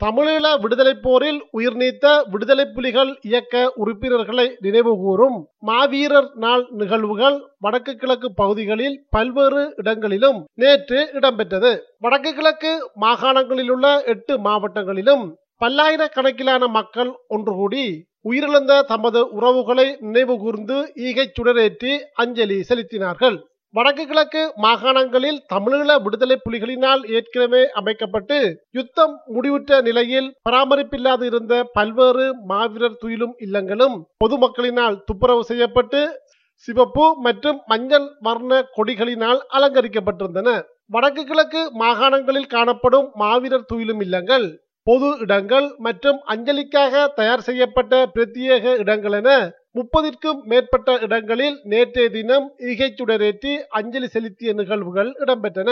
தமிழீழ விடுதலை போரில் உயிர் நீத்த விடுதலை புலிகள் இயக்க உறுப்பினர்களை நினைவுகூரும் மாவீரர் நாள் நிகழ்வுகள் வடக்கு கிழக்கு பகுதிகளில் பல்வேறு இடங்களிலும் நேற்று இடம்பெற்றது. வடக்கு கிழக்கு மாகாணங்களில் உள்ள எட்டு மாவட்டங்களிலும் பல்லாயிரக்கணக்கிலான மக்கள் ஒன்று கூடி உயிரிழந்த தமது உறவுகளை நினைவு கூர்ந்து ஈகைச் சுடரேற்றி அஞ்சலி செலுத்தினார்கள். வடக்கு கிழக்கு மாகாணங்களில் தமிழீழ விடுதலை புலிகளினால் ஏற்கனவே அமைக்கப்பட்டு யுத்தம் முடிவுற்ற நிலையில் பராமரிப்பில்லாது இருந்த பல்வேறு மாவீரர் துயிலும் இல்லங்களும் பொதுமக்களினால் துப்புரவு செய்யப்பட்டு சிவப்பு மற்றும் மஞ்சள் வர்ண கொடிகளினால் அலங்கரிக்கப்பட்டிருந்தன. வடக்கு கிழக்கு மாகாணங்களில் காணப்படும் மாவீரர் துயிலும் இல்லங்கள் பொது இடங்கள் மற்றும் அஞ்சலிக்காக தயார் செய்யப்பட்ட பிரத்யேக இடங்கள் என முப்பதிற்கும் மேற்பட்ட இடங்களில் நேற்றைய தினம் இகைச்சுடரேற்றி அஞ்சலி செலுத்திய நிகழ்வுகள் இடம்பெற்றன.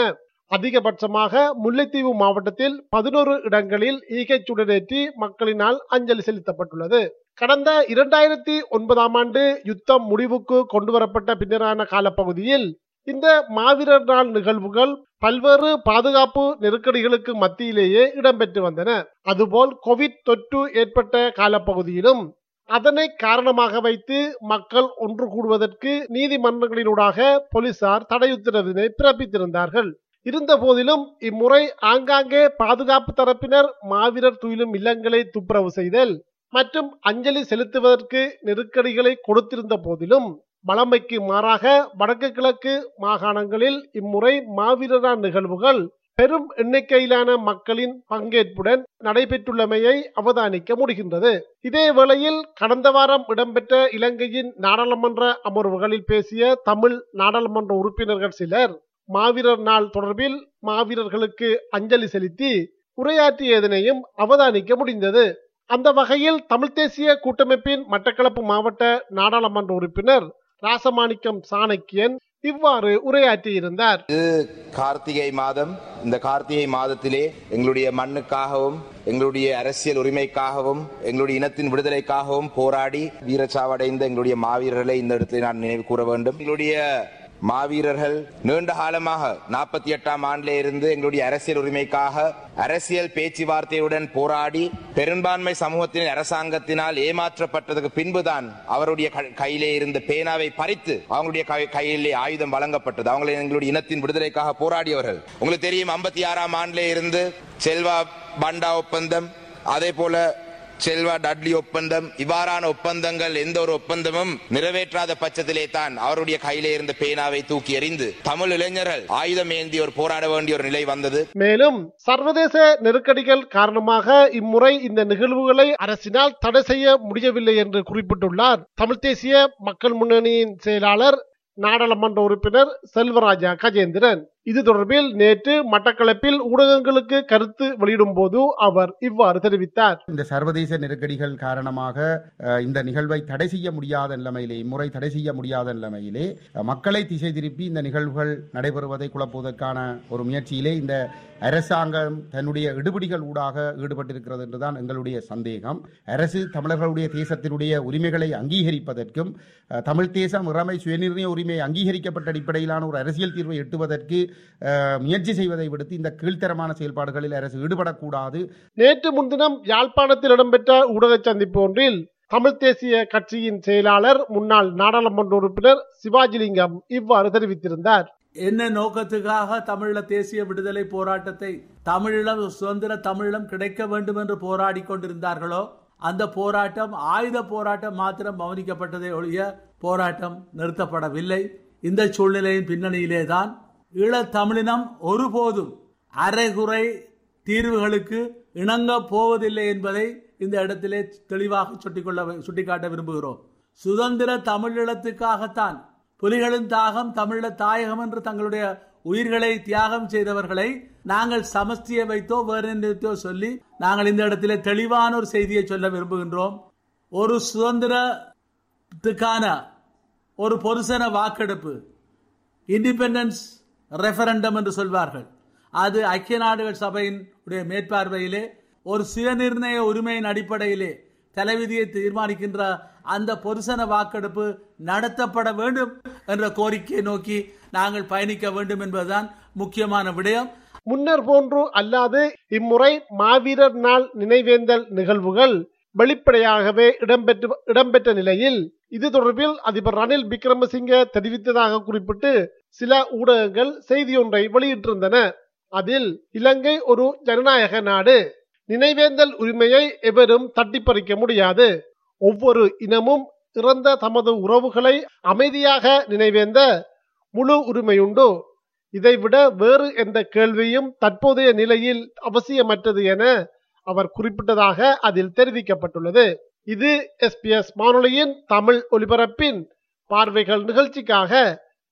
அதிகபட்சமாக முல்லைத்தீவு மாவட்டத்தில் பதினோரு இடங்களில் ஈகைச்சுடரேற்றி மக்களினால் அஞ்சலி செலுத்தப்பட்டுள்ளது. கடந்த இரண்டாயிரத்தி ஒன்பதாம் ஆண்டு யுத்தம் முடிவுக்கு கொண்டுவரப்பட்ட பின்னரான காலப்பகுதியில் இந்த மாவீரர் நாள் நிகழ்வுகள் பல்வேறு பாதுகாப்பு நெருக்கடிகளுக்கு மத்தியிலேயே இடம்பெற்று வந்தன. அதுபோல் கோவிட் தொற்று ஏற்பட்ட காலப்பகுதியிலும் அதனை காரணமாக வைத்து மக்கள் ஒன்று கூடுவதற்கு நீதிமன்றங்களினூடாக போலீசார் தடை உத்தரவினை பிறப்பித்திருந்தார்கள். இருந்த போதிலும் இம்முறை ஆங்காங்கே பாதுகாப்பு தரப்பினர் மாவீரர் துயிலும் இல்லங்களை துப்புரவு செய்தல் மற்றும் அஞ்சலி செலுத்துவதற்கு நெருக்கடிகளை கொடுத்திருந்த போதிலும் வளமைக்கு மாறாக வடக்கு கிழக்கு மாகாணங்களில் இம்முறை மாவீரரா நிகழ்வுகள் பெரும் எண்ணிக்கையிலான மக்களின் பங்கேற்புடன் நடைபெற்றுள்ளமையை அவதானிக்க முடிகின்றது. இதே வேளையில் கடந்த வாரம் இடம்பெற்ற இலங்கையின் நாடாளுமன்ற அமர்வுகளில் பேசிய தமிழ் நாடாளுமன்ற உறுப்பினர்கள் சிலர் மாவீரர் நாள் தொடர்பில் மாவீரர்களுக்கு அஞ்சலி செலுத்தி உரையாற்றியதனையும் அவதானிக்க முடிந்தது. அந்த வகையில் தமிழ் தேசிய கூட்டமைப்பின் மட்டக்களப்பு மாவட்ட நாடாளுமன்ற உறுப்பினர் ராசமாணிக்கம் சாணக்கியன் இவ்வாறு உரையாற்றியிருந்தார். கார்த்திகை மாதம். இந்த கார்த்திகை மாதத்திலே எங்களுடைய மண்ணுக்காகவும் எங்களுடைய அரசியல் உரிமைக்காகவும் எங்களுடைய இனத்தின் விடுதலைக்காகவும் போராடி வீரச்சாவடைந்த எங்களுடைய மாவீரர்களை இந்த இடத்தில் நான் நினைவு கூற வேண்டும். எங்களுடைய மாவீரர்கள் நீண்ட காலமாக நாற்பத்தி எட்டாம் ஆண்டிலே இருந்து எங்களுடைய அரசியல் உரிமைக்காக அரசியல் பேச்சுவார்த்தையுடன் போராடி பெரும்பான்மை சமூகத்தின் அரசாங்கத்தினால் ஏமாற்றப்பட்டதுக்கு பின்புதான் அவருடைய கையிலே இருந்த பேனாவை பறித்து அவங்களுடைய கையிலே ஆயுதம் வழங்கப்பட்டது. அவங்களை எங்களுடைய இனத்தின் விடுதலைக்காக போராடியவர்கள். உங்களுக்கு தெரியும் ஐம்பத்தி ஆறாம் ஆண்டிலே இருந்து செல்வா பண்டா ஒப்பந்தம் அதே போல செல்வா டட்லி ஒப்பந்தம் இவ்வாறான ஒப்பந்தங்கள் எந்த ஒரு ஒப்பந்தமும் நிறைவேற்றாத பட்சத்திலே தான் அவருடைய கையிலே இருந்த பேனாவை தூக்கி எறிந்து தமிழ் இளைஞர்கள் ஆயுதம் ஏந்தி ஒரு போராட வேண்டிய ஒரு நிலை வந்தது. மேலும் சர்வதேச நெருக்கடிகள் காரணமாக இம்முறை இந்த நிகழ்வுகளை அரசினால் தடை செய்ய முடியவில்லை என்று குறிப்பிட்டுள்ளார். தமிழ் தேசிய மக்கள் முன்னணியின் செயலாளர் நாடாளுமன்ற உறுப்பினர் செல்வராஜா கஜேந்திரன். இது தொடர்பில் நேற்று மட்டக்களப்பில் ஊடகங்களுக்கு கருத்து வெளியிடும் போது அவர் இவ்வாறு தெரிவித்தார். இந்த சர்வதேச நெருக்கடிகள் காரணமாக இந்த நிகழ்வை தடை செய்ய முடியாத நிலைமையிலே இம்முறை தடை செய்ய முடியாத நிலைமையிலே மக்களை திசை திருப்பி இந்த நிகழ்வுகள் நடைபெறுவதை குழப்புவதற்கான ஒரு முயற்சியிலே இந்த அரசாங்கம் தன்னுடைய இடுபடிகள் ஊடாக ஈடுபட்டிருக்கிறது என்றுதான் எங்களுடைய சந்தேகம். அரசு தமிழர்களுடைய தேசத்தினுடைய உரிமைகளை அங்கீகரிப்பதற்கும் தமிழ் தேசம் இறமை சுயநிர்ணய உரிமை அங்கீகரிக்கப்பட்ட அடிப்படையிலான ஒரு அரசியல் தீர்வை எட்டுவதற்கு முயற்சி செய்வதை விடுத்து இந்த கீழ்த்தரமான செயல்பாடுகளில் அரசு ஈடுபடக்கூடாது. நேற்று முன்தினம் யாழ்ப்பாணத்தில் இடம்பெற்ற ஊடக சந்திப்பு ஒன்றில் தமிழ் தேசிய கட்சியின் செயலாளர் முன்னாள் நாடாளுமன்ற உறுப்பினர் சிவாஜிலிங்கம் இவ்வாறு தெரிவித்திருந்தார். என்ன நோக்கத்துக்காக தமிழ தேசிய விடுதலை போராட்டத்தை தமிழீழம் சுதந்திர தமிழீழம் கிடைக்க வேண்டும் என்று போராடி கொண்டிருந்தார்களோ அந்த போராட்டம் ஆயுத போராட்டம் மாத்திரம் கவனிக்கப்பட்டதை ஒழிய போராட்டம் நிறுத்தப்படவில்லை. இந்த சூழ்நிலையின் பின்னணியிலே தான் ஈழத்தமிழினம் ஒருபோதும் அரைகுறை தீர்வுகளுக்கு இணங்க போவதில்லை என்பதை இந்த இடத்திலே தெளிவாக சுட்டிக்கொள்ள சுட்டிக்காட்ட விரும்புகிறோம். சுதந்திர தமிழீழத்துக்காகத்தான் புலிகளின் தாகம் தமிழ தாயகம் என்று தங்களுடைய உயிர்களை தியாகம் செய்தவர்களை நாங்கள் சமஸ்தியை வைத்தோ வேறோ சொல்லி நாங்கள் இந்த இடத்திலே தெளிவான ஒரு செய்தியை சொல்ல விரும்புகின்றோம். ஒரு சுதந்திரத்துக்கான ஒரு பொருசன வாக்கெடுப்பு இண்டிபெண்டன்ஸ் ரெஃபரண்டம் என்று சொல்வார்கள். அது ஐக்கிய நாடுகள் சபையின் உடைய மேற்பார்வையிலே ஒரு சுயநிர்ணய உரிமையின் அடிப்படையிலே தலைவிதியை தீர்மானிக்கின்ற அந்த பொருசன வாக்கெடுப்பு நடத்தப்பட வேண்டும் என்ற கோரிக்கையை நோக்கி நாங்கள் பயணிக்க வேண்டும் என்பதுதான் முக்கியமான விடயம். முன்னர் போன்று அல்லாது இம்முறை மாவீரர் நாள் நினைவேந்தல் நிகழ்வுகள் வெளிப்படையாகவே இடம்பெற்று இடம்பெற்ற நிலையில் இது தொடர்பில் அதிபர் ரணில் விக்ரமசிங்க தெரிவித்ததாக குறிப்பிட்டு சில ஊடகங்கள் செய்தியொன்றை வெளியிட்டிருந்தன. அதில் இலங்கை ஒரு ஜனநாயக நாடு. நினைவேந்தல் உரிமையை எவரும் தட்டி பறிக்க முடியாது. ஒவ்வொரு இனமும் இறந்த தமது உறவுகளை அமைதியாக நினைவேந்த முழு உரிமையுண்டு. இதைவிட வேறு எந்த கேள்வியும் தற்போதைய நிலையில் அவசியமற்றது என அவர் குறிப்பிட்டதாக அதில் தெரிவிக்கப்பட்டுள்ளது. இது எஸ்பிஎஸ் வானொலியின் தமிழ் ஒலிபரப்பின் பார்வைகள் நிகழ்ச்சிக்காக